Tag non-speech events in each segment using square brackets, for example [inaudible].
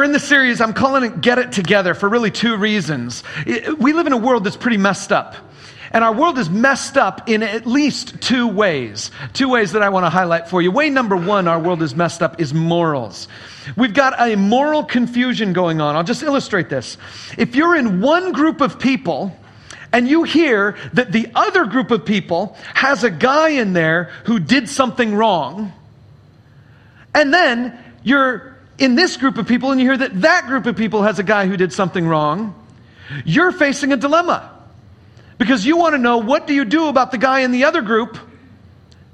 We're in the series, I'm calling it Get It Together for really two reasons. We live in a world that's pretty messed up. And our world is messed up in at least two ways. Two ways that I want to highlight for you. Way number one, our world is messed up, is morals. We've got a moral confusion going on. I'll just illustrate this. If you're in one group of people, and you hear that the other group of people has a guy in there who did something wrong, and then you're in this group of people and you hear that that group of people has a guy who did something wrong, you're facing a dilemma. Because you want to know what do you do about the guy in the other group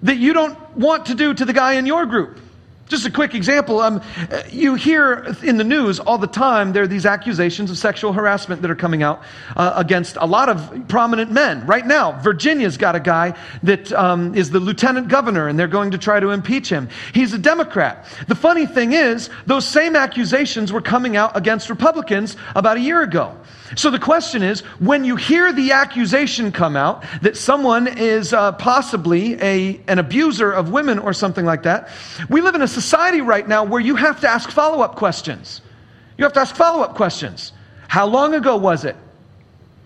that you don't want to do to the guy in your group. Just a quick example. Um, you hear in the news all the time there are these accusations of sexual harassment that are coming out uh, against a lot of prominent men. Right now, Virginia's got a guy that um, is the lieutenant governor, and they're going to try to impeach him. He's a Democrat. The funny thing is, those same accusations were coming out against Republicans about a year ago. So the question is when you hear the accusation come out that someone is uh, possibly a, an abuser of women or something like that, we live in a society right now where you have to ask follow up questions. You have to ask follow up questions. How long ago was it?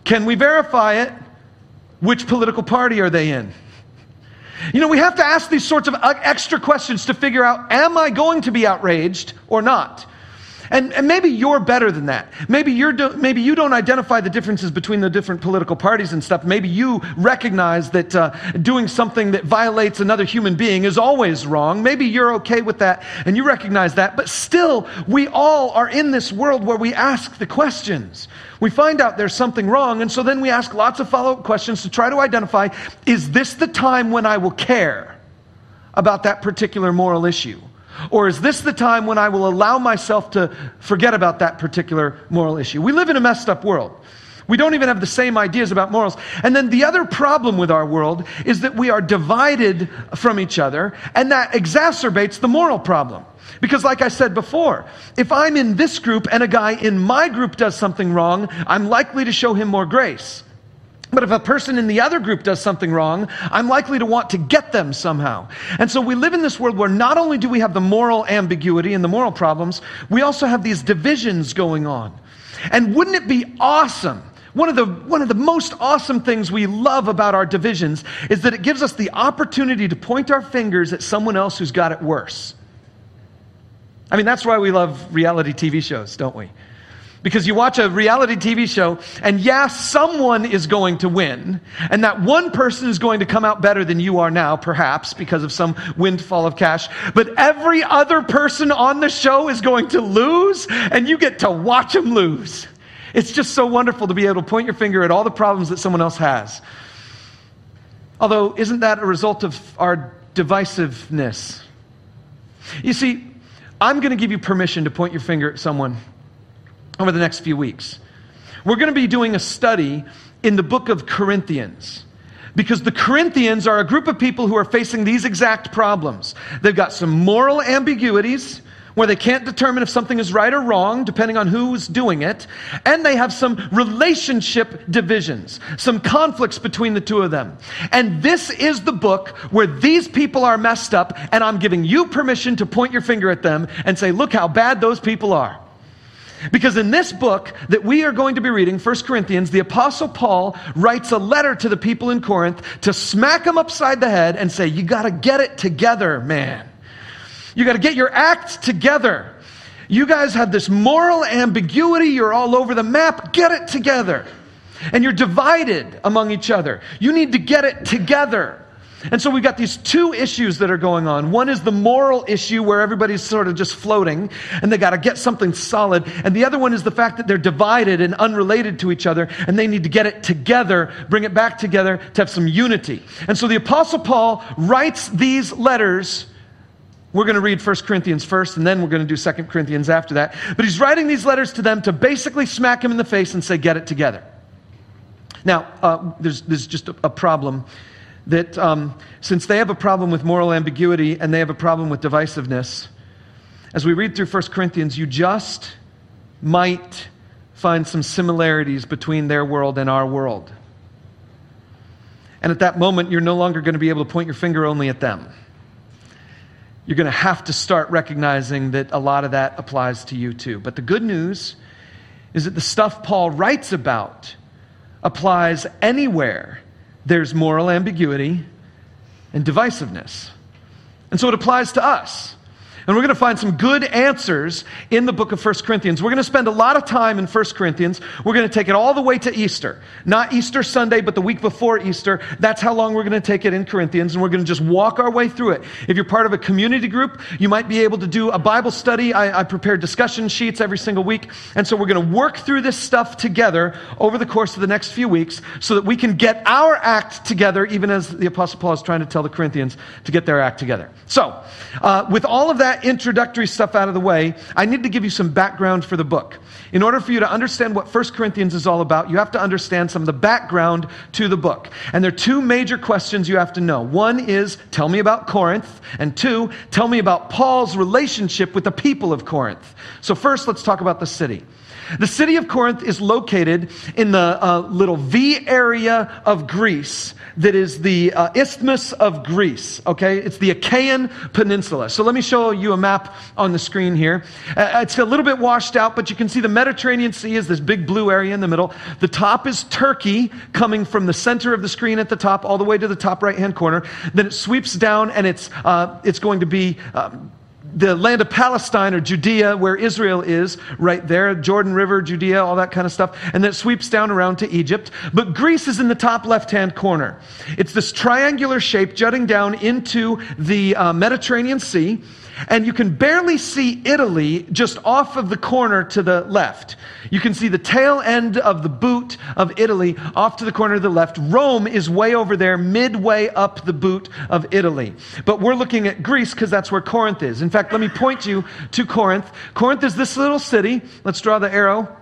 Can we verify it? Which political party are they in? You know, we have to ask these sorts of extra questions to figure out am I going to be outraged or not? And, and maybe you're better than that. Maybe, you're do, maybe you don't identify the differences between the different political parties and stuff. Maybe you recognize that uh, doing something that violates another human being is always wrong. Maybe you're okay with that and you recognize that. But still, we all are in this world where we ask the questions. We find out there's something wrong, and so then we ask lots of follow up questions to try to identify is this the time when I will care about that particular moral issue? Or is this the time when I will allow myself to forget about that particular moral issue? We live in a messed up world. We don't even have the same ideas about morals. And then the other problem with our world is that we are divided from each other, and that exacerbates the moral problem. Because, like I said before, if I'm in this group and a guy in my group does something wrong, I'm likely to show him more grace. But if a person in the other group does something wrong, I'm likely to want to get them somehow. And so we live in this world where not only do we have the moral ambiguity and the moral problems, we also have these divisions going on. And wouldn't it be awesome? One of, the, one of the most awesome things we love about our divisions is that it gives us the opportunity to point our fingers at someone else who's got it worse. I mean, that's why we love reality TV shows, don't we? Because you watch a reality TV show, and yeah, someone is going to win, and that one person is going to come out better than you are now, perhaps, because of some windfall of cash. But every other person on the show is going to lose, and you get to watch them lose. It's just so wonderful to be able to point your finger at all the problems that someone else has. Although, isn't that a result of our divisiveness? You see, I'm going to give you permission to point your finger at someone over the next few weeks. We're going to be doing a study in the book of Corinthians. Because the Corinthians are a group of people who are facing these exact problems. They've got some moral ambiguities where they can't determine if something is right or wrong, depending on who's doing it. And they have some relationship divisions, some conflicts between the two of them. And this is the book where these people are messed up, and I'm giving you permission to point your finger at them and say, look how bad those people are. Because in this book that we are going to be reading, 1 Corinthians, the Apostle Paul writes a letter to the people in Corinth to smack them upside the head and say, You got to get it together, man. You got to get your act together. You guys have this moral ambiguity. You're all over the map. Get it together. And you're divided among each other. You need to get it together. And so we've got these two issues that are going on. One is the moral issue where everybody's sort of just floating and they got to get something solid. And the other one is the fact that they're divided and unrelated to each other and they need to get it together, bring it back together to have some unity. And so the Apostle Paul writes these letters. We're going to read 1 Corinthians first and then we're going to do 2 Corinthians after that. But he's writing these letters to them to basically smack him in the face and say, get it together. Now, uh, there's, there's just a, a problem that um, since they have a problem with moral ambiguity and they have a problem with divisiveness, as we read through 1 Corinthians, you just might find some similarities between their world and our world. And at that moment, you're no longer going to be able to point your finger only at them. you're going to have to start recognizing that a lot of that applies to you too. But the good news is that the stuff Paul writes about applies anywhere there's moral ambiguity and divisiveness. And so it applies to us. And we're going to find some good answers in the book of 1 Corinthians. We're going to spend a lot of time in 1 Corinthians. We're going to take it all the way to Easter. Not Easter Sunday, but the week before Easter. That's how long we're going to take it in Corinthians. And we're going to just walk our way through it. If you're part of a community group, you might be able to do a Bible study. I, I prepare discussion sheets every single week. And so we're going to work through this stuff together over the course of the next few weeks so that we can get our act together, even as the Apostle Paul is trying to tell the Corinthians to get their act together. So, uh, with all of that introductory stuff out of the way, I need to give you some background for the book. In order for you to understand what 1 Corinthians is all about, you have to understand some of the background to the book. And there are two major questions you have to know. One is, tell me about Corinth. And two, tell me about Paul's relationship with the people of Corinth. So first, let's talk about the city. The city of Corinth is located in the uh, little V area of Greece that is the uh, Isthmus of Greece, okay? It's the Achaean Peninsula. So let me show you a map on the screen here. Uh, it's a little bit washed out, but you can see the Mediterranean Sea is this big blue area in the middle. The top is Turkey, coming from the center of the screen at the top all the way to the top right hand corner. Then it sweeps down and it's, uh, it's going to be. Um, the land of Palestine or Judea, where Israel is, right there, Jordan River, Judea, all that kind of stuff. And then it sweeps down around to Egypt. But Greece is in the top left hand corner. It's this triangular shape jutting down into the uh, Mediterranean Sea and you can barely see Italy just off of the corner to the left. You can see the tail end of the boot of Italy off to the corner to the left. Rome is way over there, midway up the boot of Italy. But we're looking at Greece because that's where Corinth is. In fact, let me point you to Corinth. Corinth is this little city. Let's draw the arrow.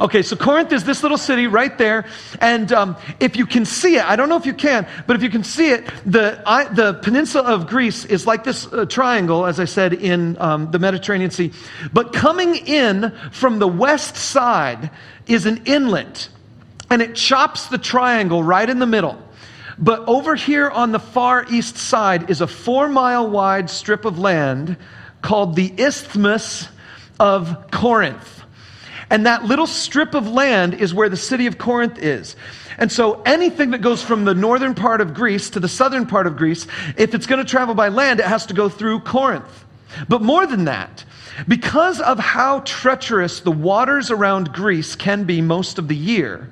Okay, so Corinth is this little city right there. And um, if you can see it, I don't know if you can, but if you can see it, the, I, the peninsula of Greece is like this uh, triangle, as I said, in um, the Mediterranean Sea. But coming in from the west side is an inlet, and it chops the triangle right in the middle. But over here on the far east side is a four mile wide strip of land called the Isthmus of Corinth. And that little strip of land is where the city of Corinth is. And so anything that goes from the northern part of Greece to the southern part of Greece, if it's going to travel by land, it has to go through Corinth. But more than that, because of how treacherous the waters around Greece can be most of the year,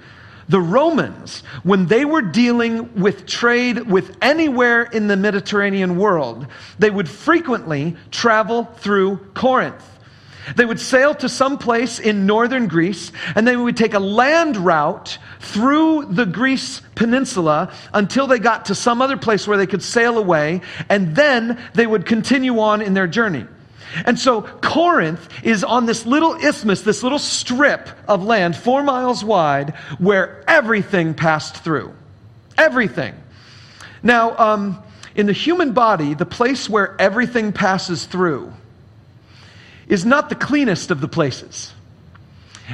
the Romans, when they were dealing with trade with anywhere in the Mediterranean world, they would frequently travel through Corinth. They would sail to some place in northern Greece, and they would take a land route through the Greece peninsula until they got to some other place where they could sail away, and then they would continue on in their journey. And so Corinth is on this little isthmus, this little strip of land, four miles wide, where everything passed through. Everything. Now, um, in the human body, the place where everything passes through is not the cleanest of the places.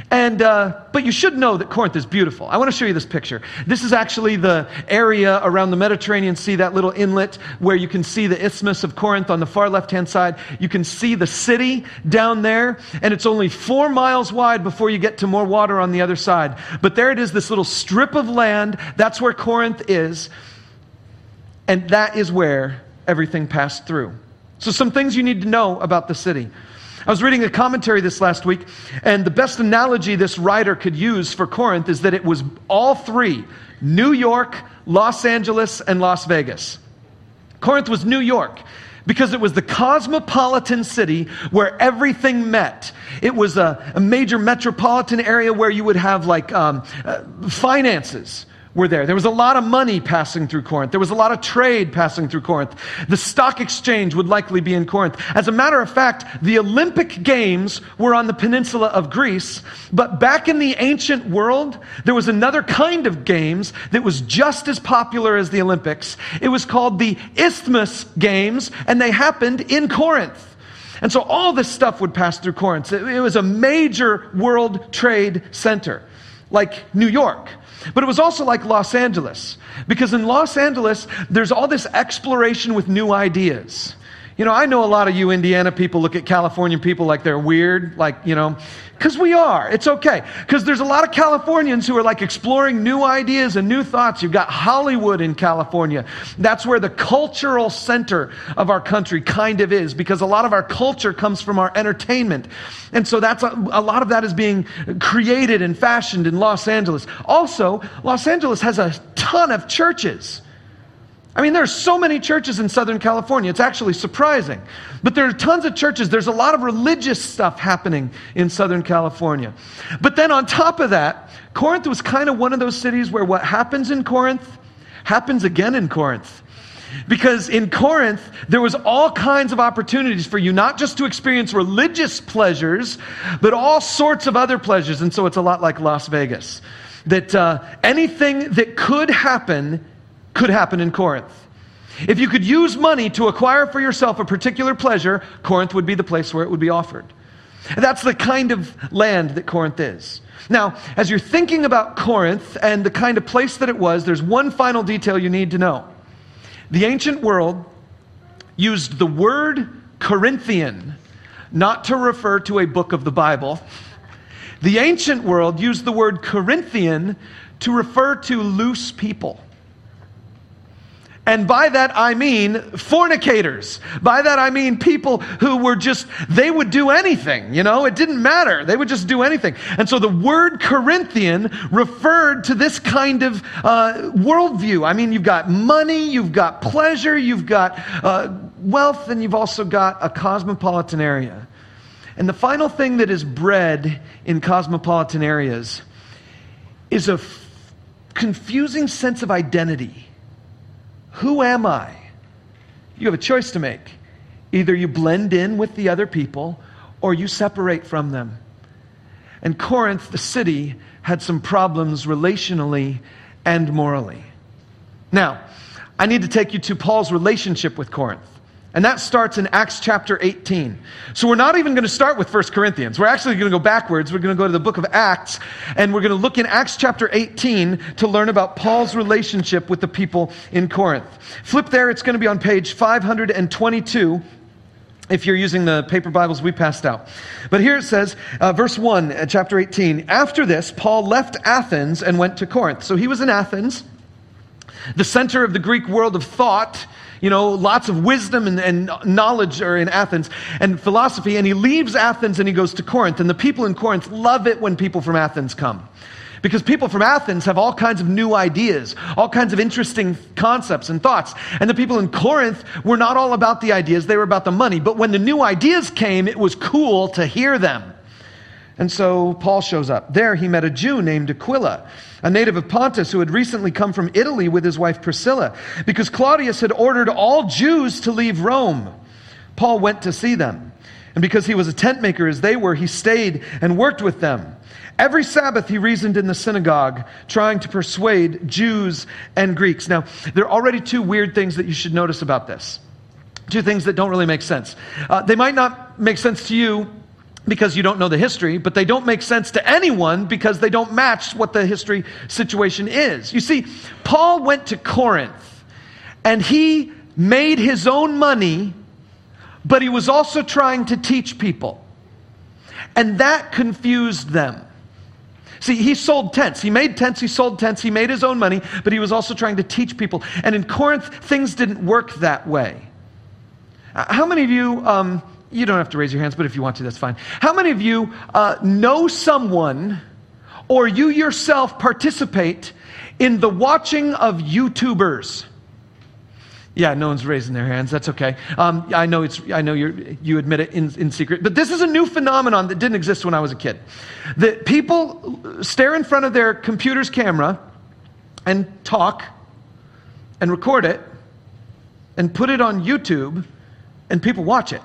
And, uh, but you should know that Corinth is beautiful. I want to show you this picture. This is actually the area around the Mediterranean Sea, that little inlet where you can see the Isthmus of Corinth on the far left hand side. You can see the city down there, and it's only four miles wide before you get to more water on the other side. But there it is, this little strip of land. That's where Corinth is. And that is where everything passed through. So, some things you need to know about the city. I was reading a commentary this last week, and the best analogy this writer could use for Corinth is that it was all three New York, Los Angeles, and Las Vegas. Corinth was New York because it was the cosmopolitan city where everything met. It was a, a major metropolitan area where you would have like um, uh, finances were there. There was a lot of money passing through Corinth. There was a lot of trade passing through Corinth. The stock exchange would likely be in Corinth. As a matter of fact, the Olympic Games were on the peninsula of Greece, but back in the ancient world, there was another kind of games that was just as popular as the Olympics. It was called the Isthmus Games, and they happened in Corinth. And so all this stuff would pass through Corinth. It was a major world trade center, like New York. But it was also like Los Angeles, because in Los Angeles, there's all this exploration with new ideas. You know, I know a lot of you Indiana people look at California people like they're weird, like, you know, because we are. It's okay. Because there's a lot of Californians who are like exploring new ideas and new thoughts. You've got Hollywood in California. That's where the cultural center of our country kind of is, because a lot of our culture comes from our entertainment. And so that's a, a lot of that is being created and fashioned in Los Angeles. Also, Los Angeles has a ton of churches. I mean, there are so many churches in Southern California. It's actually surprising. But there are tons of churches. There's a lot of religious stuff happening in Southern California. But then on top of that, Corinth was kind of one of those cities where what happens in Corinth happens again in Corinth. Because in Corinth, there was all kinds of opportunities for you not just to experience religious pleasures, but all sorts of other pleasures. And so it's a lot like Las Vegas. That uh, anything that could happen could happen in Corinth. If you could use money to acquire for yourself a particular pleasure, Corinth would be the place where it would be offered. That's the kind of land that Corinth is. Now, as you're thinking about Corinth and the kind of place that it was, there's one final detail you need to know. The ancient world used the word Corinthian not to refer to a book of the Bible. The ancient world used the word Corinthian to refer to loose people. And by that I mean fornicators. By that I mean people who were just, they would do anything, you know, it didn't matter. They would just do anything. And so the word Corinthian referred to this kind of uh, worldview. I mean, you've got money, you've got pleasure, you've got uh, wealth, and you've also got a cosmopolitan area. And the final thing that is bred in cosmopolitan areas is a f- confusing sense of identity who am I? You have a choice to make. Either you blend in with the other people or you separate from them. And Corinth, the city, had some problems relationally and morally. Now, I need to take you to Paul's relationship with Corinth. And that starts in Acts chapter 18. So we're not even going to start with 1 Corinthians. We're actually going to go backwards. We're going to go to the book of Acts, and we're going to look in Acts chapter 18 to learn about Paul's relationship with the people in Corinth. Flip there, it's going to be on page 522 if you're using the paper Bibles we passed out. But here it says, uh, verse 1, uh, chapter 18. After this, Paul left Athens and went to Corinth. So he was in Athens, the center of the Greek world of thought you know, lots of wisdom and, and, knowledge are in Athens and philosophy. And he leaves Athens and he goes to Corinth. And the people in Corinth love it when people from Athens come. Because people from Athens have all kinds of new ideas, all kinds of interesting concepts and thoughts. And the people in Corinth were not all about the ideas, they were about the money. But when the new ideas came, it was cool to hear them. And so Paul shows up. There he met a Jew named Aquila, a native of Pontus who had recently come from Italy with his wife Priscilla, because Claudius had ordered all Jews to leave Rome. Paul went to see them. And because he was a tent maker as they were, he stayed and worked with them. Every Sabbath he reasoned in the synagogue, trying to persuade Jews and Greeks. Now, there are already two weird things that you should notice about this. Two things that don't really make sense. Uh, they might not make sense to you because you don't know the history, but they don't make sense to anyone because they don't match what the history situation is. You see, Paul went to Corinth and he made his own money, but he was also trying to teach people. And that confused them. See, he sold tents. He made tents, he sold tents, he made his own money, but he was also trying to teach people. And in Corinth, things didn't work that way. Uh, how many of you um, you don't have to raise your hands, but if you want to, that's fine. How many of you uh, know someone or you yourself participate in the watching of YouTubers? Yeah, no one's raising their hands. That's okay. Um, I know it's. I know you you admit it in, in secret, but this is a new phenomenon that didn't exist when I was a kid. That people stare in front of their computer's camera and talk and record it and put it on YouTube, and people watch it.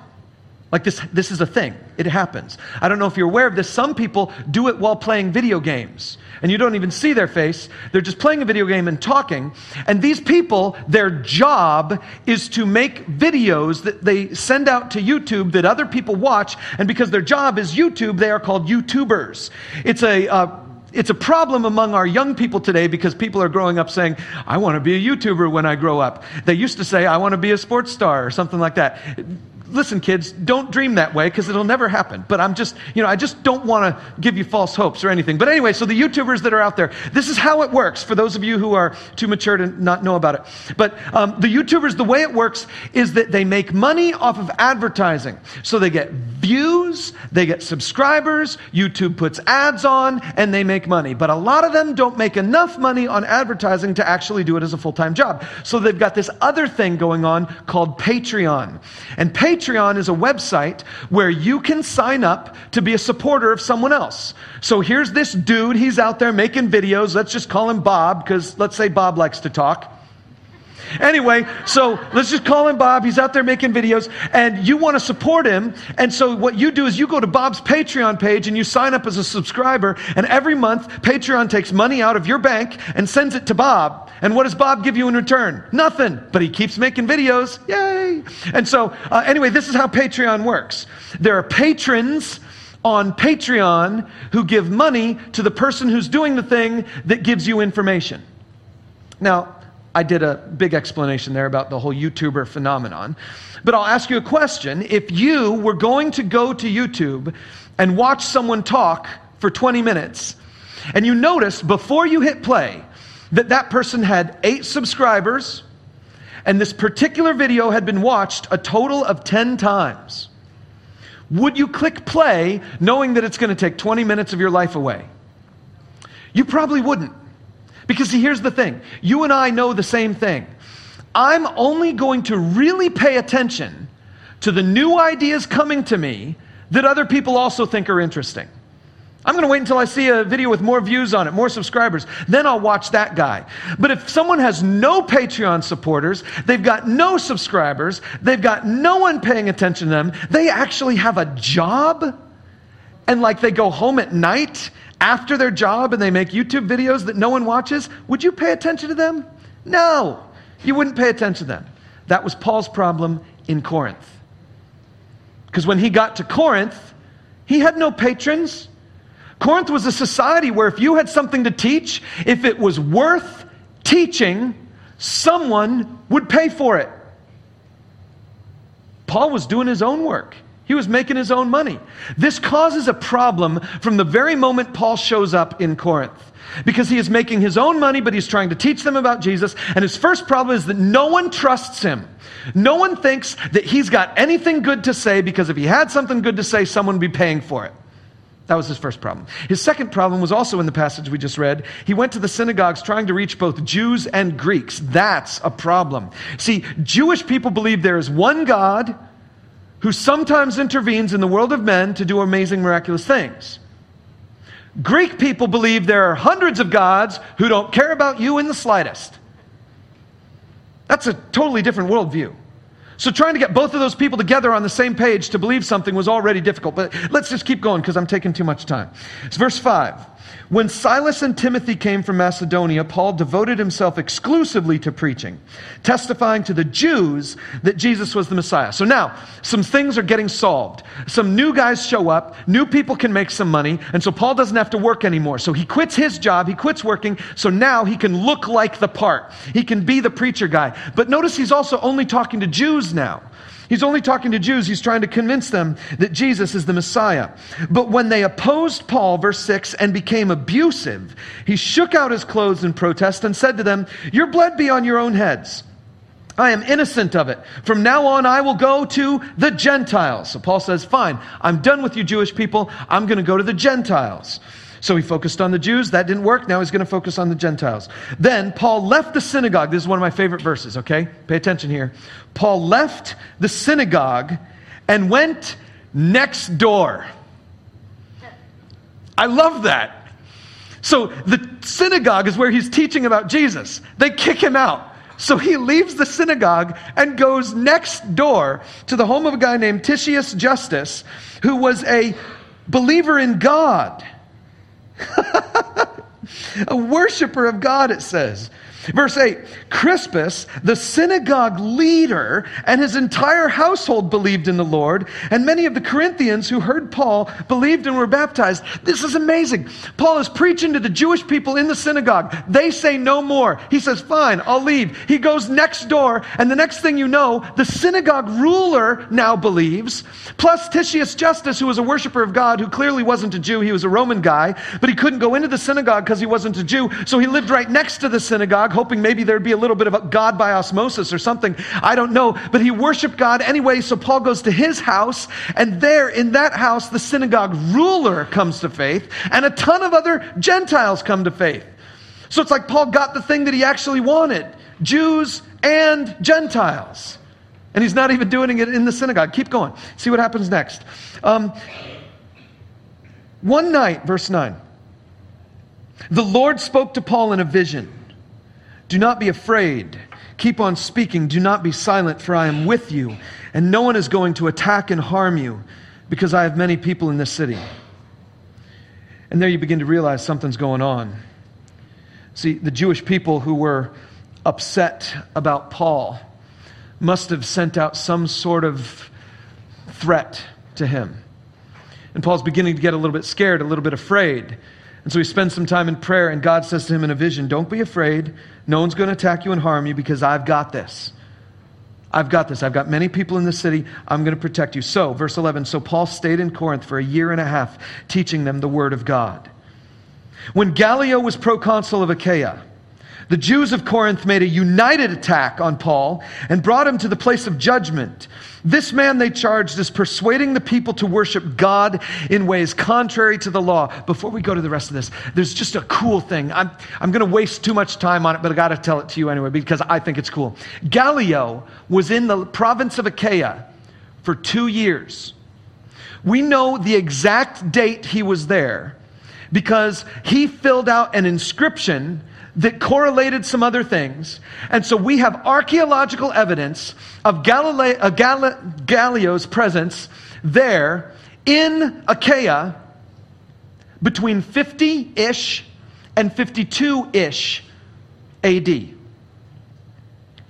Like this, this is a thing. It happens. I don't know if you're aware of this. Some people do it while playing video games, and you don't even see their face. They're just playing a video game and talking. And these people, their job is to make videos that they send out to YouTube that other people watch. And because their job is YouTube, they are called YouTubers. It's a uh, It's a problem among our young people today because people are growing up saying, I want to be a YouTuber when I grow up. They used to say, I want to be a sports star or something like that listen, kids, don't dream that way because it'll never happen. But I'm just, you know, I just don't want to give you false hopes or anything. But anyway, so the YouTubers that are out there, this is how it works for those of you who are too mature to not know about it. But um, the YouTubers, the way it works is that they make money off of advertising. So they get views, they get subscribers, YouTube puts ads on, and they make money. But a lot of them don't make enough money on advertising to actually do it as a full time job. So they've got this other thing going on called Patreon. And Patreon Patreon is a website where you can sign up to be a supporter of someone else. So here's this dude, he's out there making videos. Let's just call him Bob, because let's say Bob likes to talk. Anyway, so let's just call him Bob. He's out there making videos, and you want to support him. And so, what you do is you go to Bob's Patreon page and you sign up as a subscriber. And every month, Patreon takes money out of your bank and sends it to Bob. And what does Bob give you in return? Nothing. But he keeps making videos. Yay. And so, uh, anyway, this is how Patreon works there are patrons on Patreon who give money to the person who's doing the thing that gives you information. Now, I did a big explanation there about the whole YouTuber phenomenon. But I'll ask you a question. If you were going to go to YouTube and watch someone talk for 20 minutes, and you notice before you hit play that that person had eight subscribers, and this particular video had been watched a total of 10 times, would you click play knowing that it's going to take 20 minutes of your life away? You probably wouldn't. Because see, here's the thing you and I know the same thing. I'm only going to really pay attention to the new ideas coming to me that other people also think are interesting. I'm going to wait until I see a video with more views on it, more subscribers. Then I'll watch that guy. But if someone has no Patreon supporters, they've got no subscribers, they've got no one paying attention to them, they actually have a job, and like they go home at night after their job and they make YouTube videos that no one watches, would you pay attention to them? No, you wouldn't pay attention to them. That was Paul's problem in Corinth. Because when he got to Corinth, he had no patrons. Corinth was a society where if you had something to teach, if it was worth teaching, someone would pay for it. Paul was doing his own work. He was making his own money. This causes a problem from the very moment Paul shows up in Corinth. Because he is making his own money, but he's trying to teach them about Jesus. And his first problem is that no one trusts him. No one thinks that he's got anything good to say because if he had something good to say, someone would be paying for it. That was his first problem. His second problem was also in the passage we just read. He went to the synagogues trying to reach both Jews and Greeks. That's a problem. See, Jewish people believe there is one God who sometimes intervenes in the world of men to do amazing, miraculous things. Greek people believe there are hundreds of gods who don't care about you in the slightest. That's a totally different worldview. So, trying to get both of those people together on the same page to believe something was already difficult. But let's just keep going because I'm taking too much time. It's verse 5. When Silas and Timothy came from Macedonia, Paul devoted himself exclusively to preaching, testifying to the Jews that Jesus was the Messiah. So now, some things are getting solved. Some new guys show up, new people can make some money, and so Paul doesn't have to work anymore. So he quits his job, he quits working, so now he can look like the part. He can be the preacher guy. But notice he's also only talking to Jews now. He's only talking to Jews. He's trying to convince them that Jesus is the Messiah. But when they opposed Paul, verse 6, and became abusive, he shook out his clothes in protest and said to them, Your blood be on your own heads. I am innocent of it. From now on, I will go to the Gentiles. So Paul says, Fine, I'm done with you, Jewish people. I'm going to go to the Gentiles. So he focused on the Jews. That didn't work. Now he's going to focus on the Gentiles. Then Paul left the synagogue. This is one of my favorite verses, okay? Pay attention here. Paul left the synagogue and went next door. I love that. So the synagogue is where he's teaching about Jesus. They kick him out. So he leaves the synagogue and goes next door to the home of a guy named Titius Justus, who was a believer in God. [laughs] a worshiper of God, it says. Verse 8 Crispus, the synagogue leader, and his entire household believed in the Lord, and many of the Corinthians who heard Paul believed and were baptized. This is amazing. Paul is preaching to the Jewish people in the synagogue. They say no more. He says, Fine, I'll leave. He goes next door, and the next thing you know, the synagogue ruler now believes, plus Titius Justus, who was a worshiper of God, who clearly wasn't a Jew, he was a Roman guy, but he couldn't go into the synagogue because he wasn't a Jew, so he lived right next to the synagogue hoping maybe there'd be a little bit of a God by osmosis or something. I don't know. But he worshiped God anyway, so Paul goes to his house, and there in that house, the synagogue ruler comes to faith, and a ton of other Gentiles come to faith. So it's like Paul got the thing that he actually wanted Jews and Gentiles. And he's not even doing it in the synagogue. Keep going. See what happens next. Um, one night, verse 9, the Lord spoke to Paul in a vision. Do not be afraid. Keep on speaking. Do not be silent, for I am with you, and no one is going to attack and harm you, because I have many people in this city. And there you begin to realize something's going on. See, the Jewish people who were upset about Paul must have sent out some sort of threat to him. And Paul's beginning to get a little bit scared, a little bit afraid. And so he spends some time in prayer, and God says to him in a vision, Don't be afraid. No one's going to attack you and harm you because I've got this. I've got this. I've got many people in the city. I'm going to protect you. So, verse 11 So Paul stayed in Corinth for a year and a half, teaching them the word of God. When Gallio was proconsul of Achaia, the Jews of Corinth made a united attack on Paul and brought him to the place of judgment. This man they charged is persuading the people to worship God in ways contrary to the law. Before we go to the rest of this, there's just a cool thing. I'm, I'm going to waste too much time on it, but I got to tell it to you anyway because I think it's cool. Gallio was in the province of Achaia for two years. We know the exact date he was there because he filled out an inscription that correlated some other things. And so we have archaeological evidence of uh, Gal- Gallio's presence there in Achaia between 50 ish and 52 ish AD.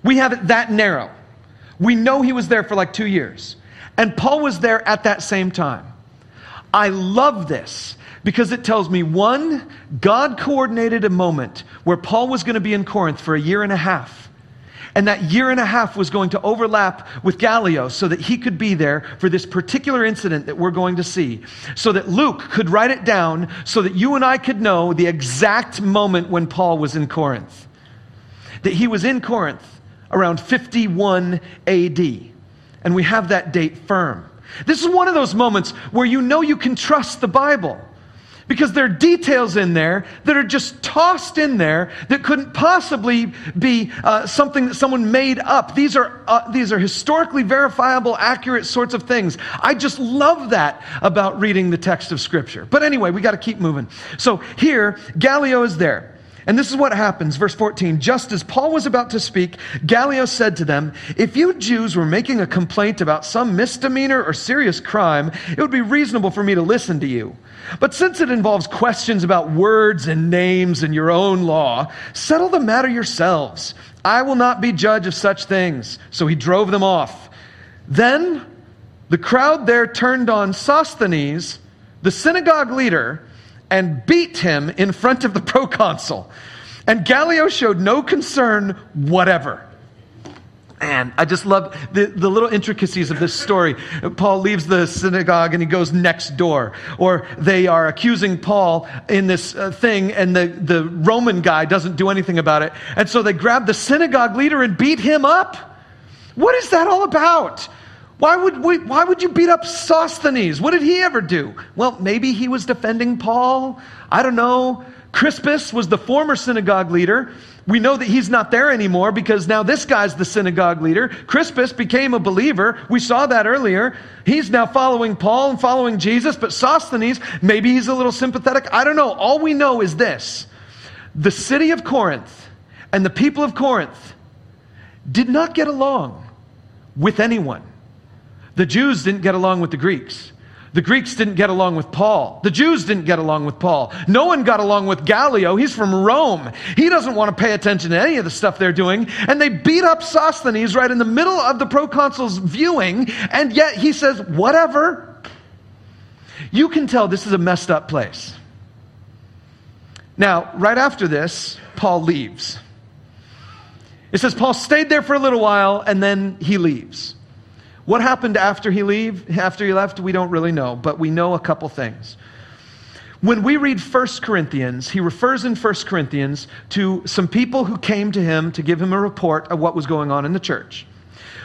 We have it that narrow. We know he was there for like two years. And Paul was there at that same time. I love this because it tells me one, God coordinated a moment where Paul was going to be in Corinth for a year and a half. And that year and a half was going to overlap with Gallio so that he could be there for this particular incident that we're going to see. So that Luke could write it down so that you and I could know the exact moment when Paul was in Corinth. That he was in Corinth around 51 AD. And we have that date firm. This is one of those moments where you know you can trust the Bible because there are details in there that are just tossed in there that couldn't possibly be uh, something that someone made up. These are, uh, these are historically verifiable, accurate sorts of things. I just love that about reading the text of Scripture. But anyway, we got to keep moving. So here, Gallio is there. And this is what happens, verse 14. Just as Paul was about to speak, Gallio said to them, If you Jews were making a complaint about some misdemeanor or serious crime, it would be reasonable for me to listen to you. But since it involves questions about words and names and your own law, settle the matter yourselves. I will not be judge of such things. So he drove them off. Then the crowd there turned on Sosthenes, the synagogue leader, and beat him in front of the [laughs] proconsul. And Gallio showed no concern whatever. Man, I just love the, the little intricacies of this story. Paul leaves the synagogue and he goes next door. Or they are accusing Paul in this uh, thing, and the, the Roman guy doesn't do anything about it. And so they grab the synagogue leader and beat him up. What is that all about? Why would, we, why would you beat up Sosthenes? What did he ever do? Well, maybe he was defending Paul. I don't know. Crispus was the former synagogue leader. We know that he's not there anymore because now this guy's the synagogue leader. Crispus became a believer. We saw that earlier. He's now following Paul and following Jesus, but Sosthenes, maybe he's a little sympathetic. I don't know. All we know is this the city of Corinth and the people of Corinth did not get along with anyone. The Jews didn't get along with the Greeks. The Greeks didn't get along with Paul. The Jews didn't get along with Paul. No one got along with Gallio. He's from Rome. He doesn't want to pay attention to any of the stuff they're doing. And they beat up Sosthenes right in the middle of the proconsul's viewing, and yet he says, whatever. You can tell this is a messed up place. Now, right after this, Paul leaves. It says Paul stayed there for a little while and then he leaves. What happened after he leave, after he left, we don't really know, but we know a couple things. When we read 1 Corinthians, he refers in 1 Corinthians to some people who came to him to give him a report of what was going on in the church.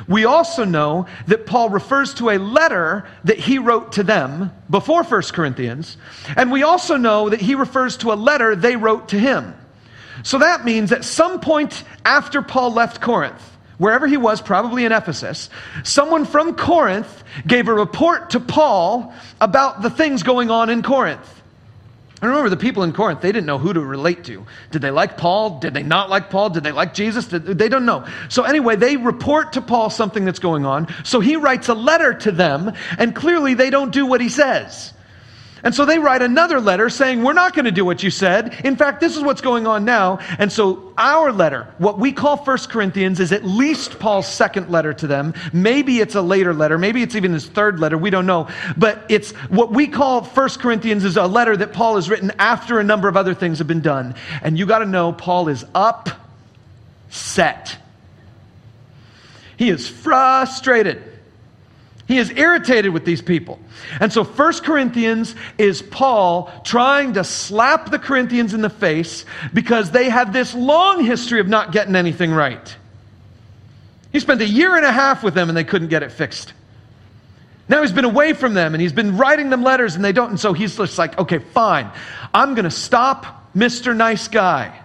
We also know that Paul refers to a letter that he wrote to them before 1 Corinthians, and we also know that he refers to a letter they wrote to him. So that means at some point after Paul left Corinth, wherever he was, probably in Ephesus, someone from Corinth gave a report to Paul about the things going on in Corinth. And remember, the people in Corinth, they didn't know who to relate to. Did they like Paul? Did they not like Paul? Did they like Jesus? Did, they don't know. So, anyway, they report to Paul something that's going on. So he writes a letter to them, and clearly they don't do what he says. And so they write another letter saying, We're not going to do what you said. In fact, this is what's going on now. And so our letter, what we call First Corinthians, is at least Paul's second letter to them. Maybe it's a later letter. Maybe it's even his third letter. We don't know. But it's what we call First Corinthians is a letter that Paul has written after a number of other things have been done. And you got to know, Paul is upset. He is frustrated. He is irritated with these people. And so First Corinthians is Paul trying to slap the Corinthians in the face because they have this long history of not getting anything right. He spent a year and a half with them and they couldn't get it fixed. Now he's been away from them and he's been writing them letters and they don't. And so he's just like, okay, fine. I'm going to stop Mr. Nice Guy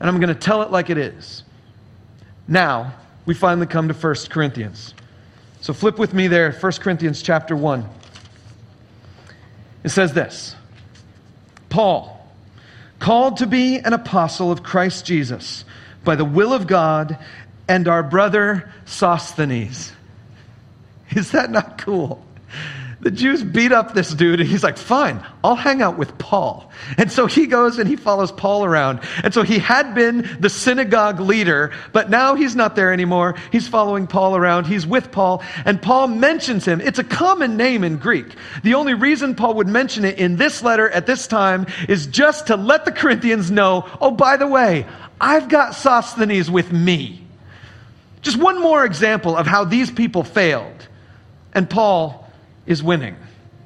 and I'm going to tell it like it is. Now we finally come to First Corinthians. So flip with me there, 1 Corinthians chapter 1. It says this Paul, called to be an apostle of Christ Jesus by the will of God, and our brother Sosthenes. Is that not cool? The Jews beat up this dude, and he's like, Fine, I'll hang out with Paul. And so he goes and he follows Paul around. And so he had been the synagogue leader, but now he's not there anymore. He's following Paul around. He's with Paul, and Paul mentions him. It's a common name in Greek. The only reason Paul would mention it in this letter at this time is just to let the Corinthians know oh, by the way, I've got Sosthenes with me. Just one more example of how these people failed. And Paul is winning.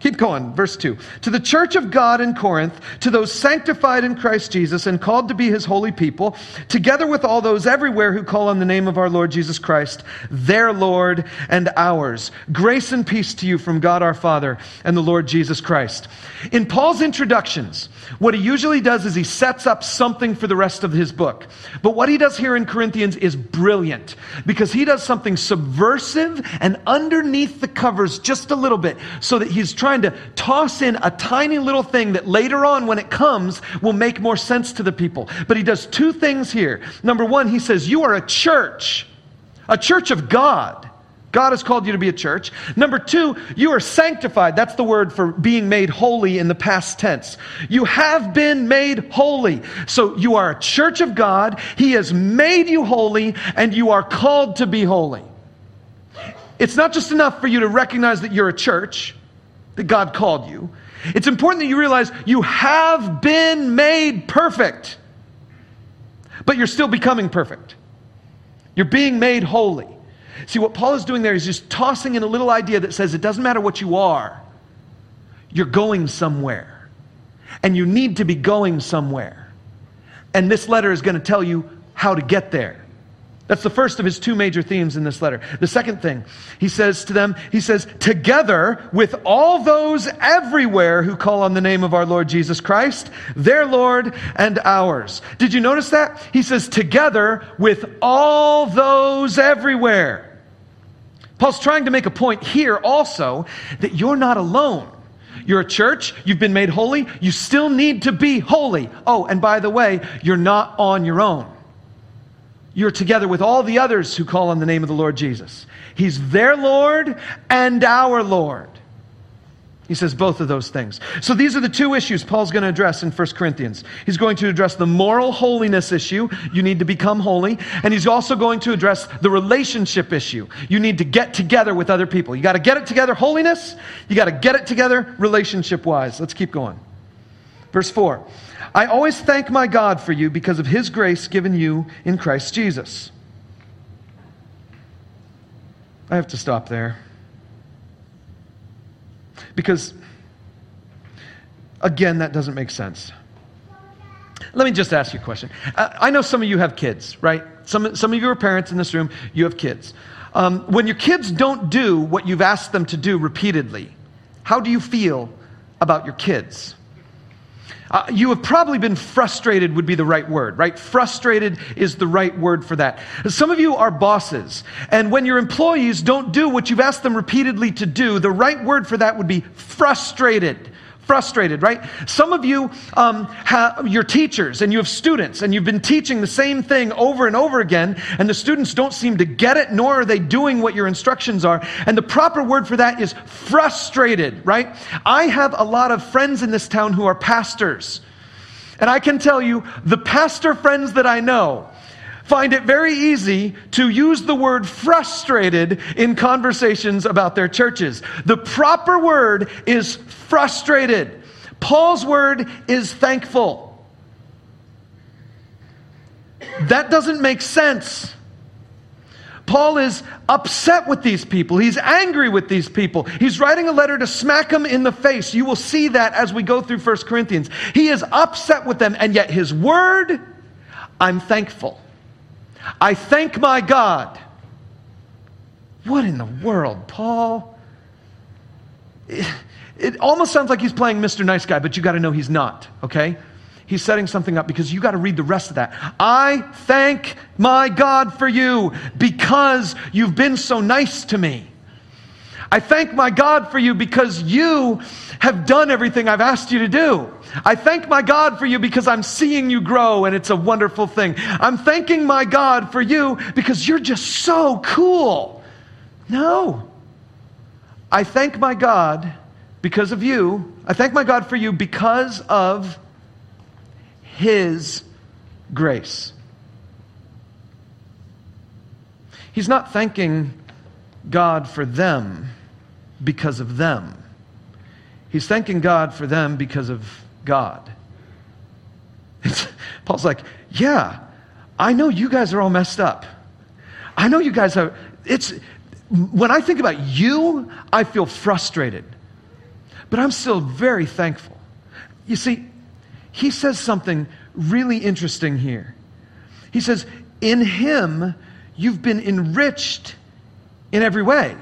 Keep going, verse 2. To the church of God in Corinth, to those sanctified in Christ Jesus and called to be his holy people, together with all those everywhere who call on the name of our Lord Jesus Christ, their Lord and ours. Grace and peace to you from God our Father and the Lord Jesus Christ. In Paul's introductions, what he usually does is he sets up something for the rest of his book. But what he does here in Corinthians is brilliant because he does something subversive and underneath the covers just a little bit so that he's trying to toss in a tiny little thing that later on, when it comes, will make more sense to the people. But he does two things here. Number one, he says, You are a church, a church of God. God has called you to be a church. Number two, you are sanctified. That's the word for being made holy in the past tense. You have been made holy. So you are a church of God. He has made you holy, and you are called to be holy. It's not just enough for you to recognize that you're a church, that God called you. It's important that you realize you have been made perfect, but you're still becoming perfect. You're being made holy. See, what Paul is doing there is just tossing in a little idea that says it doesn't matter what you are, you're going somewhere. And you need to be going somewhere. And this letter is going to tell you how to get there. That's the first of his two major themes in this letter. The second thing, he says to them, he says, together with all those everywhere who call on the name of our Lord Jesus Christ, their Lord and ours. Did you notice that? He says, together with all those everywhere. Paul's trying to make a point here also that you're not alone. You're a church, you've been made holy, you still need to be holy. Oh, and by the way, you're not on your own. You're together with all the others who call on the name of the Lord Jesus. He's their Lord and our Lord. He says both of those things. So these are the two issues Paul's going to address in 1 Corinthians. He's going to address the moral holiness issue. You need to become holy. And he's also going to address the relationship issue. You need to get together with other people. You got to get it together, holiness. You got to get it together, relationship wise. Let's keep going. Verse 4 I always thank my God for you because of his grace given you in Christ Jesus. I have to stop there. Because, again, that doesn't make sense. Let me just ask you a question. I know some of you have kids, right? Some, some of you are parents in this room, you have kids. Um, when your kids don't do what you've asked them to do repeatedly, how do you feel about your kids? Uh, you have probably been frustrated, would be the right word, right? Frustrated is the right word for that. Some of you are bosses, and when your employees don't do what you've asked them repeatedly to do, the right word for that would be frustrated frustrated, right? Some of you, um, have, you're teachers and you have students and you've been teaching the same thing over and over again, and the students don't seem to get it, nor are they doing what your instructions are. And the proper word for that is frustrated, right? I have a lot of friends in this town who are pastors. And I can tell you, the pastor friends that I know, find it very easy to use the word frustrated in conversations about their churches. The proper word is frustrated. Paul's word is thankful. That doesn't make sense. Paul is upset with these people. He's angry with these people. He's writing a letter to smack them in the face. You will see that as we go through 1 Corinthians. He is upset with them, and yet his word, I'm thankful. I thank my God. What in the world, Paul? It, it almost sounds like he's playing Mr. Nice Guy, but you got to know he's not, okay? He's setting something up because you got to read the rest of that. I thank my God for you because you've been so nice to me. I thank my God for you because you have done everything I've asked you to do. I thank my God for you because I'm seeing you grow and it's a wonderful thing. I'm thanking my God for you because you're just so cool. No. I thank my God because of you. I thank my God for you because of His grace. He's not thanking God for them because of them. He's thanking God for them because of God. It's, Paul's like, yeah, I know you guys are all messed up. I know you guys are, it's, when I think about you, I feel frustrated. But I'm still very thankful. You see, he says something really interesting here. He says, In him, you've been enriched in every way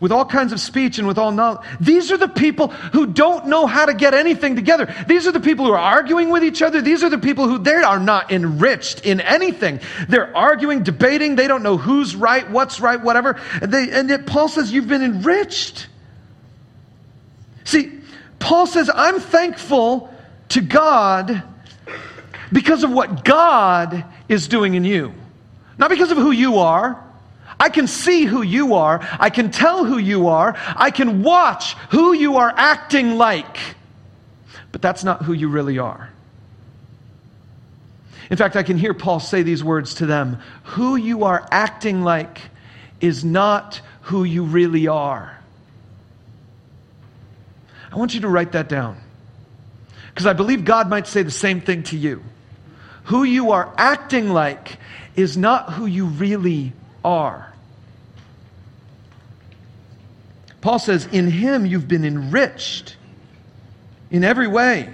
with all kinds of speech and with all knowledge. These are the people who don't know how to get anything together. These are the people who are arguing with each other. These are the people who they are not enriched in anything. They're arguing, debating. They don't know who's right, what's right, whatever. And, they, and yet Paul says, You've been enriched. See, Paul says, I'm thankful to God because of what God is doing in you, not because of who you are I can see who you are. I can tell who you are. I can watch who you are acting like. But that's not who you really are. In fact, I can hear Paul say these words to them Who you are acting like is not who you really are. I want you to write that down. Because I believe God might say the same thing to you. Who you are acting like is not who you really are. Paul says, In him you've been enriched in every way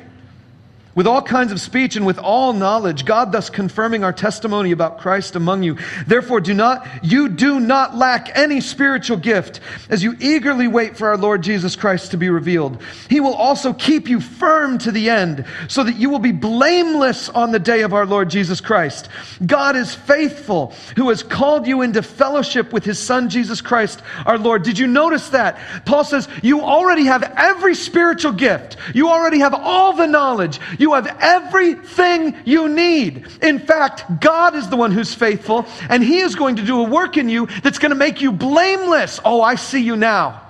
with all kinds of speech and with all knowledge, God thus confirming our testimony about Christ among you. Therefore, do not, you do not lack any spiritual gift as you eagerly wait for our Lord Jesus Christ to be revealed. He will also keep you firm to the end so that you will be blameless on the day of our Lord Jesus Christ. God is faithful who has called you into fellowship with his son Jesus Christ, our Lord. Did you notice that? Paul says, you already have every spiritual gift. You already have all the knowledge. You you have everything you need. In fact, God is the one who's faithful, and He is going to do a work in you that's going to make you blameless. Oh, I see you now.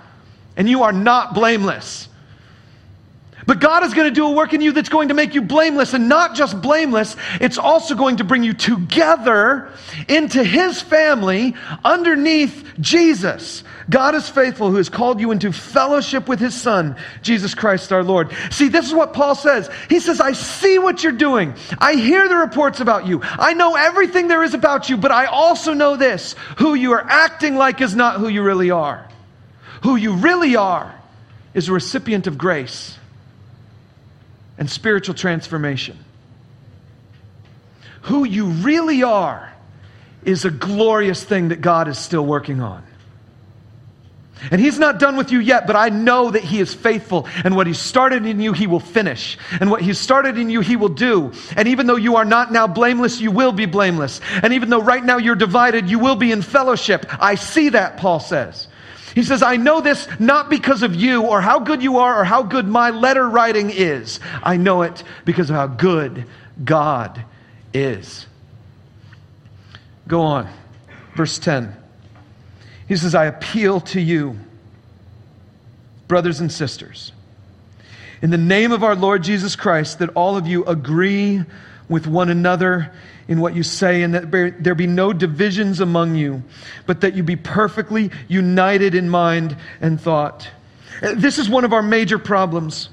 and you are not blameless. But God is going to do a work in you that's going to make you blameless, and not just blameless, it's also going to bring you together into His family underneath Jesus. God is faithful who has called you into fellowship with His Son, Jesus Christ our Lord. See, this is what Paul says. He says, I see what you're doing. I hear the reports about you. I know everything there is about you, but I also know this who you are acting like is not who you really are. Who you really are is a recipient of grace and spiritual transformation. Who you really are is a glorious thing that God is still working on. And he's not done with you yet, but I know that he is faithful. And what he started in you, he will finish. And what he started in you, he will do. And even though you are not now blameless, you will be blameless. And even though right now you're divided, you will be in fellowship. I see that, Paul says. He says, I know this not because of you or how good you are or how good my letter writing is. I know it because of how good God is. Go on. Verse 10. He says, I appeal to you, brothers and sisters, in the name of our Lord Jesus Christ, that all of you agree with one another in what you say, and that there be no divisions among you, but that you be perfectly united in mind and thought. Uh, this is one of our major problems.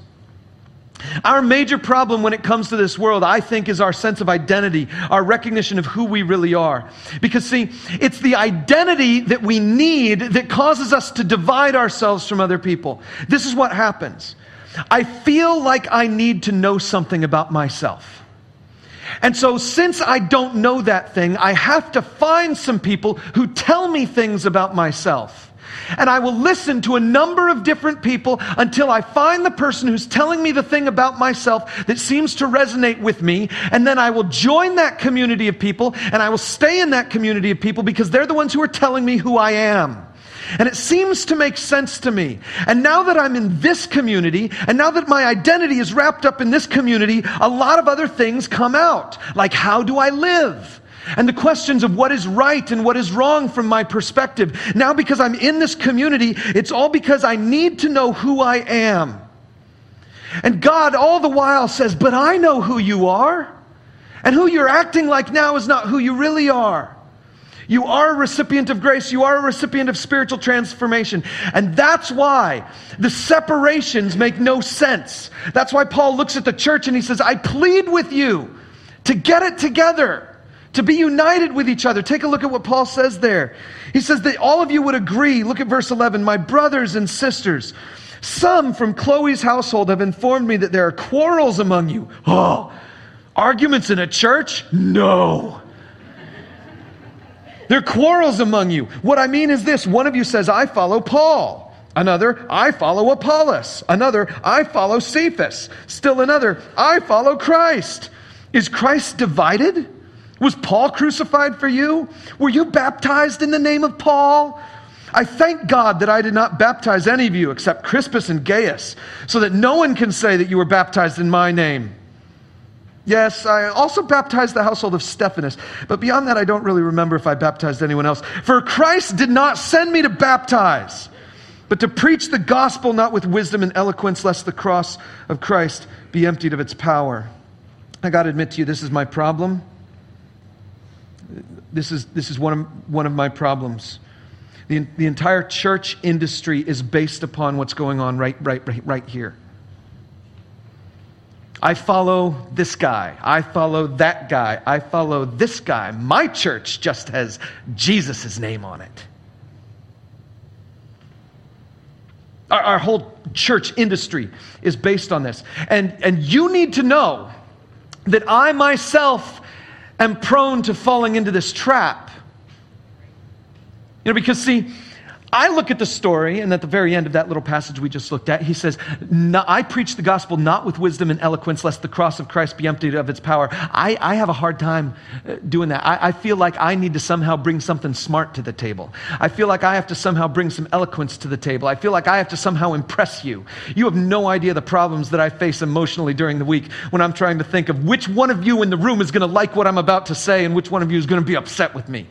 Our major problem when it comes to this world, I think, is our sense of identity, our recognition of who we really are. Because, see, it's the identity that we need that causes us to divide ourselves from other people. This is what happens. I feel like I need to know something about myself. And so, since I don't know that thing, I have to find some people who tell me things about myself. And I will listen to a number of different people until I find the person who's telling me the thing about myself that seems to resonate with me. And then I will join that community of people and I will stay in that community of people because they're the ones who are telling me who I am. And it seems to make sense to me. And now that I'm in this community, and now that my identity is wrapped up in this community, a lot of other things come out. Like, how do I live? And the questions of what is right and what is wrong from my perspective. Now, because I'm in this community, it's all because I need to know who I am. And God, all the while, says, But I know who you are. And who you're acting like now is not who you really are. You are a recipient of grace. You are a recipient of spiritual transformation. And that's why the separations make no sense. That's why Paul looks at the church and he says, I plead with you to get it together, to be united with each other. Take a look at what Paul says there. He says that all of you would agree. Look at verse 11. My brothers and sisters, some from Chloe's household have informed me that there are quarrels among you. Oh, arguments in a church? No. There are quarrels among you. What I mean is this one of you says, I follow Paul. Another, I follow Apollos. Another, I follow Cephas. Still another, I follow Christ. Is Christ divided? Was Paul crucified for you? Were you baptized in the name of Paul? I thank God that I did not baptize any of you except Crispus and Gaius, so that no one can say that you were baptized in my name. Yes, I also baptized the household of Stephanas, but beyond that, I don't really remember if I baptized anyone else. For Christ did not send me to baptize, but to preach the gospel not with wisdom and eloquence, lest the cross of Christ be emptied of its power. I got to admit to you, this is my problem. This is, this is one, of, one of my problems. The, the entire church industry is based upon what's going on right, right, right, right here. I follow this guy. I follow that guy. I follow this guy. My church just has Jesus' name on it. Our, our, whole church industry is based on this. And, and you need to know that I myself am prone to falling into this trap. You know, because see, I look at the story, and at the very end of that little passage we just looked at, he says, I preach the gospel not with wisdom and eloquence, lest the cross of Christ be emptied of its power. I, I have a hard time uh, doing that. I, I, feel like I need to somehow bring something smart to the table. I feel like I have to somehow bring some eloquence to the table. I feel like I have to somehow impress you. You have no idea the problems that I face emotionally during the week when I'm trying to think of which one of you in the room is going to like what I'm about to say and which one of you is going to be upset with me.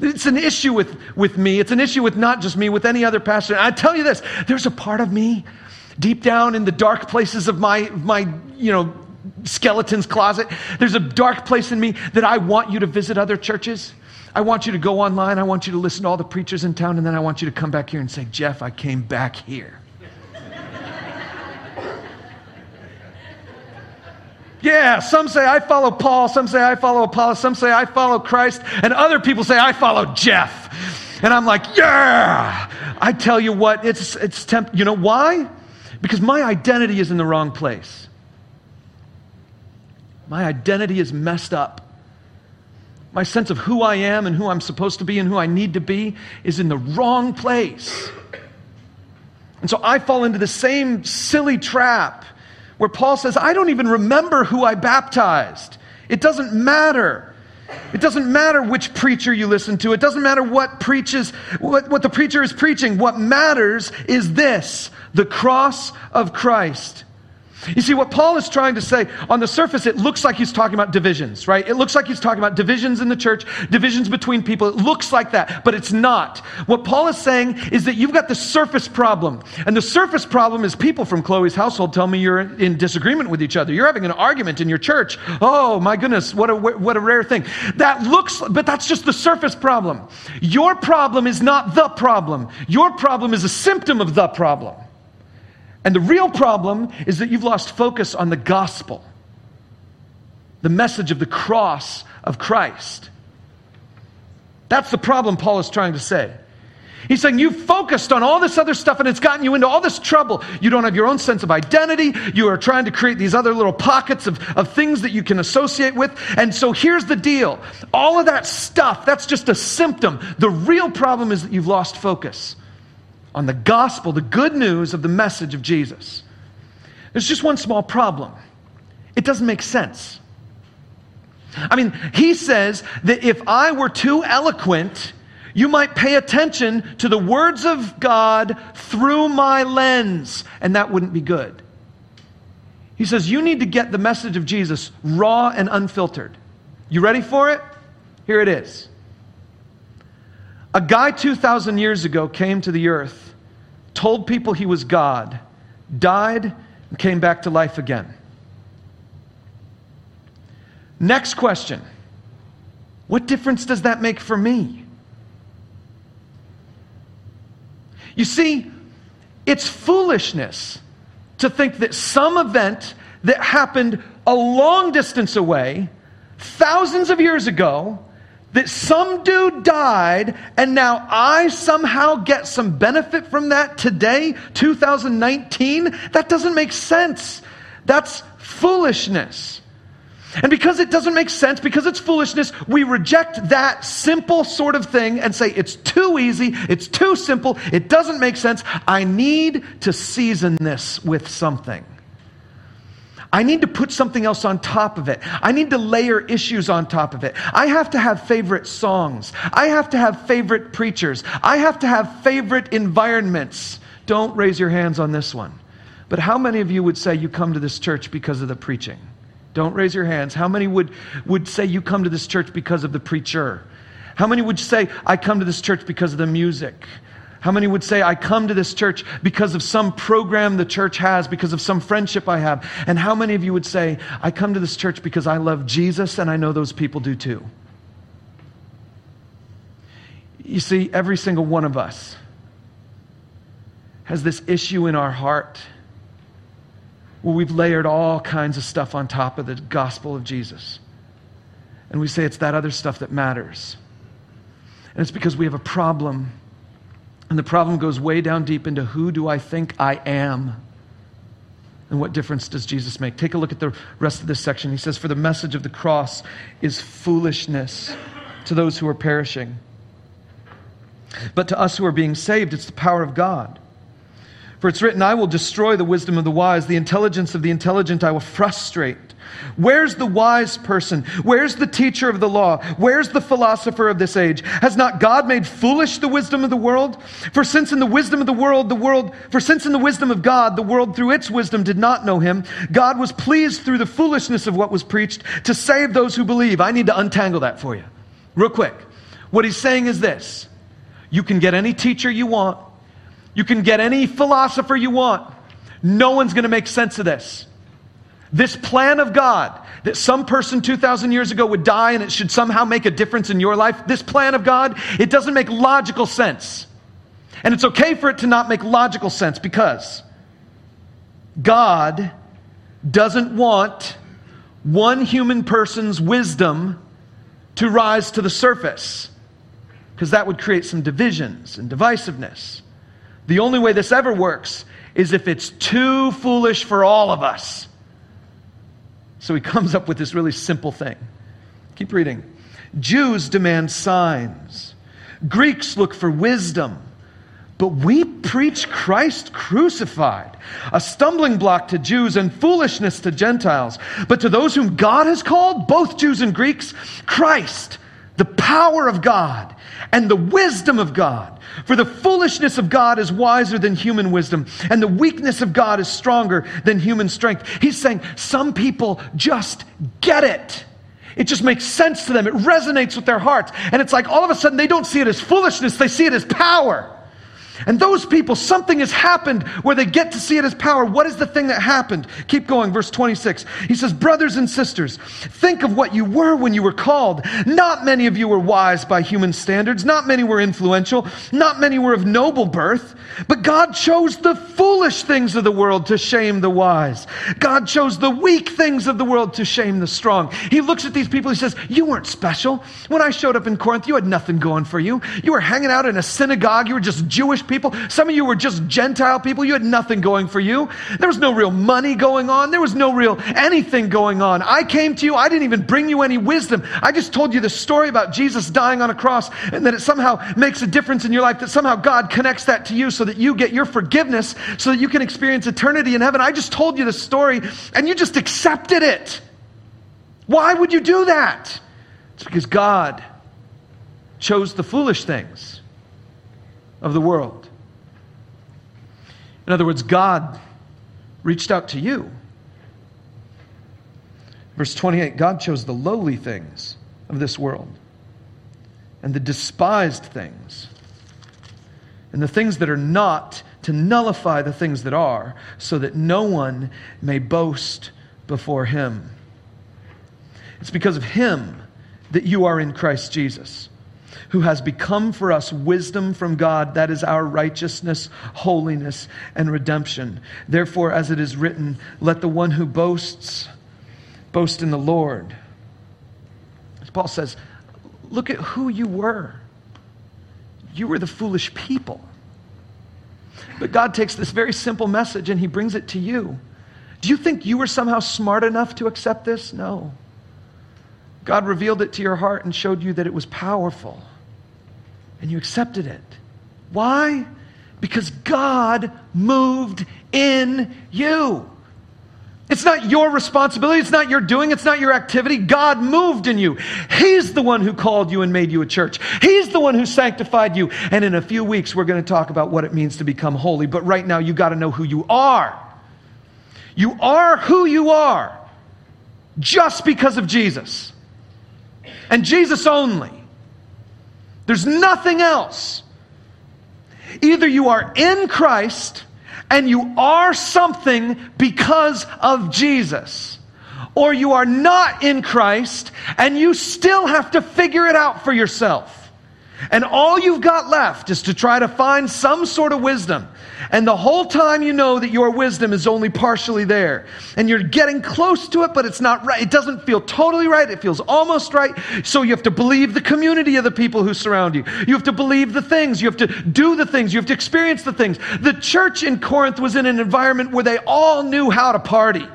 It's an issue with, with me. It's an issue with not just me, with any other pastor. I tell you this there's a part of me deep down in the dark places of my, my you know, skeleton's closet. There's a dark place in me that I want you to visit other churches. I want you to go online. I want you to listen to all the preachers in town. And then I want you to come back here and say, Jeff, I came back here. Yeah, some say I follow Paul, some say I follow Apollos, some say I follow Christ, and other people say I follow Jeff. And I'm like, yeah. I tell you what, it's it's temp- you know why? Because my identity is in the wrong place. My identity is messed up. My sense of who I am and who I'm supposed to be and who I need to be is in the wrong place. And so I fall into the same silly trap where Paul says, I don't even remember who I baptized. It doesn't matter. It doesn't matter which preacher you listen to. It doesn't matter what preaches, what, what the preacher is preaching. What matters is this the cross of Christ. You see, what Paul is trying to say, on the surface, it looks like he's talking about divisions, right? It looks like he's talking about divisions in the church, divisions between people. It looks like that, but it's not. What Paul is saying is that you've got the surface problem. And the surface problem is people from Chloe's household tell me you're in disagreement with each other. You're having an argument in your church. Oh, my goodness, what a, what a rare thing. That looks, but that's just the surface problem. Your problem is not the problem, your problem is a symptom of the problem. And the real problem is that you've lost focus on the gospel, the message of the cross of Christ. That's the problem Paul is trying to say. He's saying you've focused on all this other stuff and it's gotten you into all this trouble. You don't have your own sense of identity. You are trying to create these other little pockets of, of things that you can associate with. And so here's the deal all of that stuff, that's just a symptom. The real problem is that you've lost focus on the gospel, the good news of the message of Jesus. There's just one small problem it doesn't make sense. I mean, he says that if I were too eloquent, you might pay attention to the words of God through my lens, and that wouldn't be good. He says, You need to get the message of Jesus raw and unfiltered. You ready for it? Here it is. A guy 2,000 years ago came to the earth told people he was God, died, and came back to life again. Next question What difference does that make for me? You see, it's foolishness to think that some event that happened a long distance away, thousands of years ago, that some dude died and now I somehow get some benefit from that today, 2019, that doesn't make sense. That's foolishness. And because it doesn't make sense, because it's foolishness, we reject that simple sort of thing and say it's too easy, it's too simple, it doesn't make sense. I need to season this with something. I need to put something else on top of it. I need to layer issues on top of it. I have to have favorite songs. I have to have favorite preachers. I have to have favorite environments. Don't raise your hands on this one. But how many of you would say you come to this church because of the preaching? Don't raise your hands. How many would, would say you come to this church because of the preacher? How many would say, I come to this church because of the music? How many would say, I come to this church because of some program the church has, because of some friendship I have? And how many of you would say, I come to this church because I love Jesus and I know those people do too? You see, every single one of us has this issue in our heart where we've layered all kinds of stuff on top of the gospel of Jesus. And we say it's that other stuff that matters. And it's because we have a problem and the problem goes way down deep into who do I think I am? And what difference does Jesus make? Take a look at the rest of this section. He says, For the message of the cross is foolishness to those who are perishing. But to us who are being saved, it's the power of God. For it's written, I will destroy the wisdom of the wise, the intelligence of the intelligent I will frustrate. Where's the wise person? Where's the teacher of the law? Where's the philosopher of this age? Has not God made foolish the wisdom of the world? For since in the wisdom of the world, the world, for since in the wisdom of God, the world through its wisdom did not know him, God was pleased through the foolishness of what was preached to save those who believe. I need to untangle that for you real quick. What he's saying is this you can get any teacher you want, you can get any philosopher you want. No one's going to make sense of this. This plan of God that some person 2,000 years ago would die and it should somehow make a difference in your life, this plan of God, it doesn't make logical sense. And it's okay for it to not make logical sense because God doesn't want one human person's wisdom to rise to the surface because that would create some divisions and divisiveness. The only way this ever works is if it's too foolish for all of us. So he comes up with this really simple thing. Keep reading. Jews demand signs, Greeks look for wisdom. But we preach Christ crucified, a stumbling block to Jews and foolishness to Gentiles. But to those whom God has called, both Jews and Greeks, Christ, the power of God and the wisdom of God. For the foolishness of God is wiser than human wisdom, and the weakness of God is stronger than human strength. He's saying some people just get it. It just makes sense to them. It resonates with their hearts. And it's like all of a sudden they don't see it as foolishness, they see it as power. And those people, something has happened where they get to see it as power. What is the thing that happened? Keep going, verse 26. He says, Brothers and sisters, think of what you were when you were called. Not many of you were wise by human standards, not many were influential, not many were of noble birth. But God chose the foolish things of the world to shame the wise. God chose the weak things of the world to shame the strong. He looks at these people, he says, You weren't special. When I showed up in Corinth, you had nothing going for you. You were hanging out in a synagogue, you were just Jewish people. Some of you were just Gentile people. You had nothing going for you. There was no real money going on, there was no real anything going on. I came to you, I didn't even bring you any wisdom. I just told you the story about Jesus dying on a cross and that it somehow makes a difference in your life, that somehow God connects that to you so that you get your forgiveness, so that you can experience eternity in heaven. I just told you the story and you just accepted it. Why would you do that? It's because God chose the foolish things of the world. In other words, God reached out to you. Verse 28 God chose the lowly things of this world and the despised things and the things that are not to nullify the things that are, so that no one may boast before him. It's because of him that you are in Christ Jesus, who has become for us wisdom from God. That is our righteousness, holiness, and redemption. Therefore, as it is written, let the one who boasts boast in the Lord. As Paul says, look at who you were. You were the foolish people. But God takes this very simple message and He brings it to you. Do you think you were somehow smart enough to accept this? No. God revealed it to your heart and showed you that it was powerful. And you accepted it. Why? Because God moved in you. It's not your responsibility. It's not your doing. It's not your activity. God moved in you. He's the one who called you and made you a church. He's the one who sanctified you. And in a few weeks, we're going to talk about what it means to become holy. But right now, you got to know who you are. You are who you are just because of Jesus. And Jesus only. There's nothing else. Either you are in Christ and you are something because of Jesus. Or you are not in Christ and you still have to figure it out for yourself. And all you've got left is to try to find some sort of wisdom. And the whole time you know that your wisdom is only partially there. And you're getting close to it, but it's not right. It doesn't feel totally right. It feels almost right. So you have to believe the community of the people who surround you. You have to believe the things. You have to do the things. You have to experience the things. The church in Corinth was in an environment where they all knew how to party.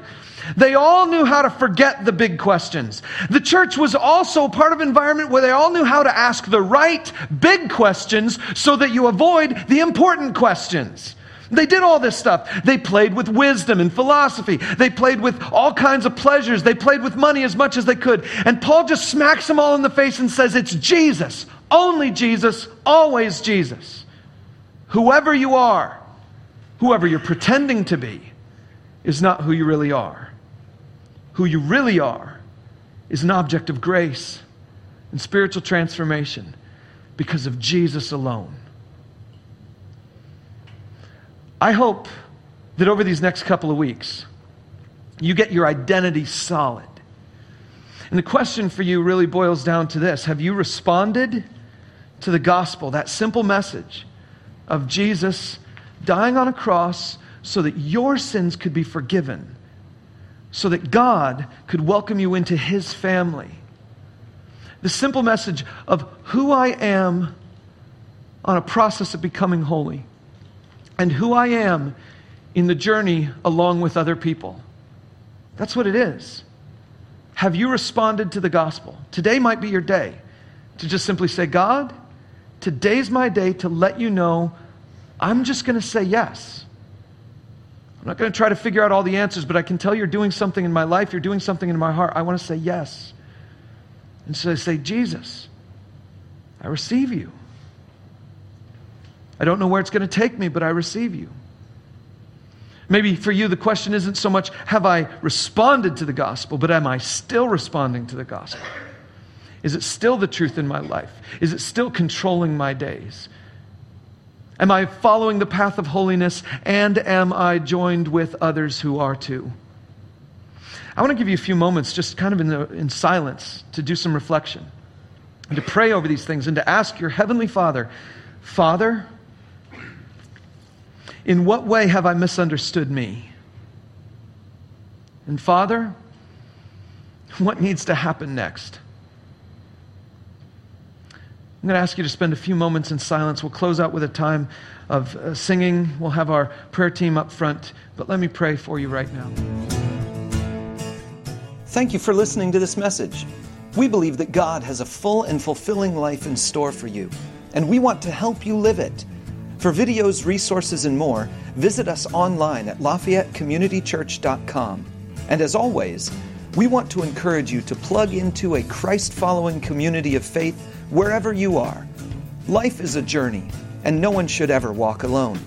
They all knew how to forget the big questions. The church was also part of an environment where they all knew how to ask the right big questions so that you avoid the important questions. They did all this stuff. They played with wisdom and philosophy. They played with all kinds of pleasures. They played with money as much as they could. And Paul just smacks them all in the face and says, It's Jesus, only Jesus, always Jesus. Whoever you are, whoever you're pretending to be, is not who you really are who you really are is an object of grace and spiritual transformation because of Jesus alone. I hope that over these next couple of weeks, you get your identity solid. And the question for you really boils down to this Have you responded to the gospel, that simple message of Jesus dying on a cross so that your sins could be forgiven, so that God could welcome you into his family? The simple message of who I am on a process of becoming holy and who I am in the journey along with other people. That's what it is. Have you responded to the gospel? Today might be your day to just simply say, God, today's my day to let you know I'm just going to say yes. I'm not going to try to figure out all the answers, but I can tell you're doing something in my life, you're doing something in my heart. I want to say yes. And so I say, Jesus, I receive you. I don't know where it's going to take me, but I receive you. Maybe for you, the question isn't so much have I responded to the gospel, but am I still responding to the gospel? Is it still the truth in my life? Is it still controlling my days? Am I following the path of holiness and am I joined with others who are too? I want to give you a few moments, just kind of in, the, in silence, to do some reflection and to pray over these things and to ask your Heavenly Father, Father, in what way have I misunderstood me? And Father, what needs to happen next? I'm going to ask you to spend a few moments in silence. We'll close out with a time of uh, singing. We'll have our prayer team up front. But let me pray for you right now. Thank you for listening to this message. We believe that God has a full and fulfilling life in store for you, and we want to help you live it. For videos, resources, and more, visit us online at LafayetteCommunityChurch.com. And as always, we want to encourage you to plug into a Christ following community of faith wherever you are. Life is a journey, and no one should ever walk alone.